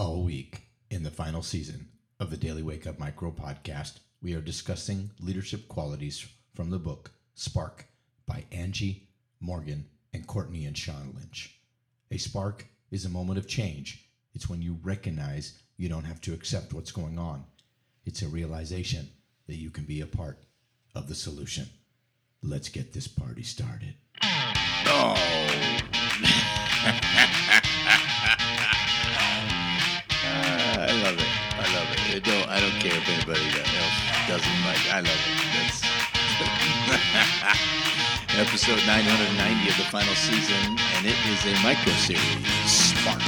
All week in the final season of the Daily Wake Up Micro podcast, we are discussing leadership qualities from the book Spark by Angie, Morgan, and Courtney and Sean Lynch. A spark is a moment of change. It's when you recognize you don't have to accept what's going on. It's a realization that you can be a part of the solution. Let's get this party started. Oh. Doesn't like. I love it. That's episode 990 of the final season, and it is a micro series. Spark.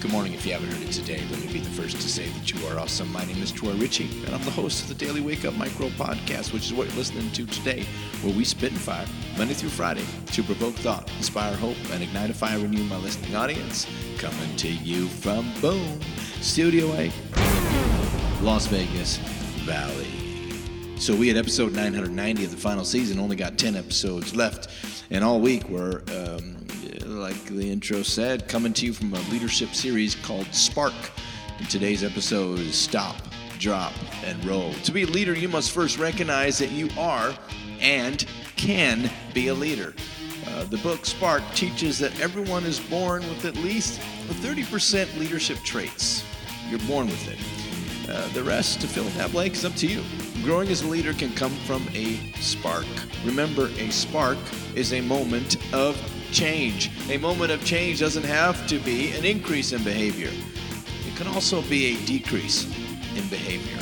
Good morning. If you haven't heard it today, let me be the first to say that you are awesome. My name is Troy Ritchie, and I'm the host of the Daily Wake Up Micro Podcast, which is what you're listening to today, where we spit and fire Monday through Friday to provoke thought, inspire hope, and ignite a fire in you, my listening audience. Coming to you from Boom Studio A, Las Vegas Valley. So we had episode 990 of the final season, only got 10 episodes left, and all week we're, um, like the intro said, coming to you from a leadership series called Spark. And today's episode is Stop, Drop, and Roll. To be a leader, you must first recognize that you are and can be a leader. Uh, the book Spark teaches that everyone is born with at least 30% leadership traits. You're born with it. Uh, the rest to fill in that blank is up to you. Growing as a leader can come from a spark. Remember, a spark is a moment of change. A moment of change doesn't have to be an increase in behavior, it can also be a decrease in behavior.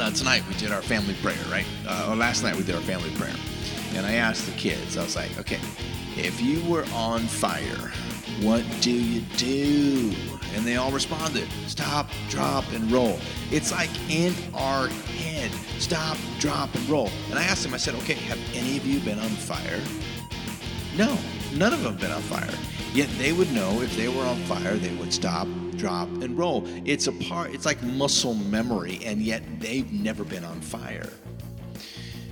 Uh, tonight we did our family prayer, right? Uh, or last night we did our family prayer. And I asked the kids, I was like, okay, if you were on fire, what do you do? And they all responded stop, drop, and roll. It's like in our head stop, drop, and roll. And I asked them, I said, okay, have any of you been on fire? No, none of them have been on fire. Yet they would know if they were on fire, they would stop, drop, and roll. It's a part, it's like muscle memory, and yet they've never been on fire.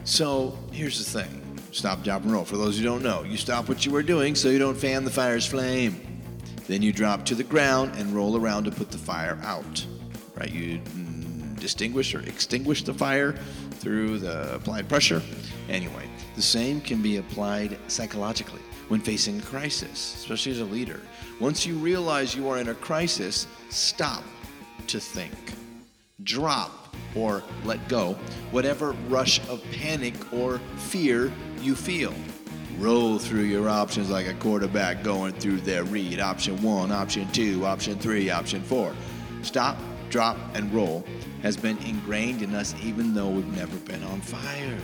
So here's the thing stop, drop, and roll. For those who don't know, you stop what you were doing so you don't fan the fire's flame. Then you drop to the ground and roll around to put the fire out. Right? You mm, distinguish or extinguish the fire through the applied pressure. Anyway, the same can be applied psychologically when facing a crisis, especially as a leader. Once you realize you are in a crisis, stop to think. Drop or let go whatever rush of panic or fear you feel. Roll through your options like a quarterback going through their read. Option one, option two, option three, option four. Stop, drop, and roll has been ingrained in us even though we've never been on fire.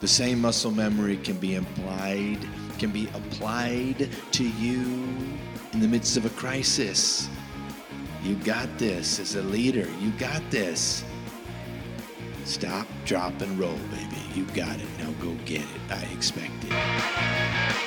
The same muscle memory can be implied, can be applied to you in the midst of a crisis. You got this as a leader. You got this. Stop, drop, and roll, baby. You got it. Now go get it. I expect it.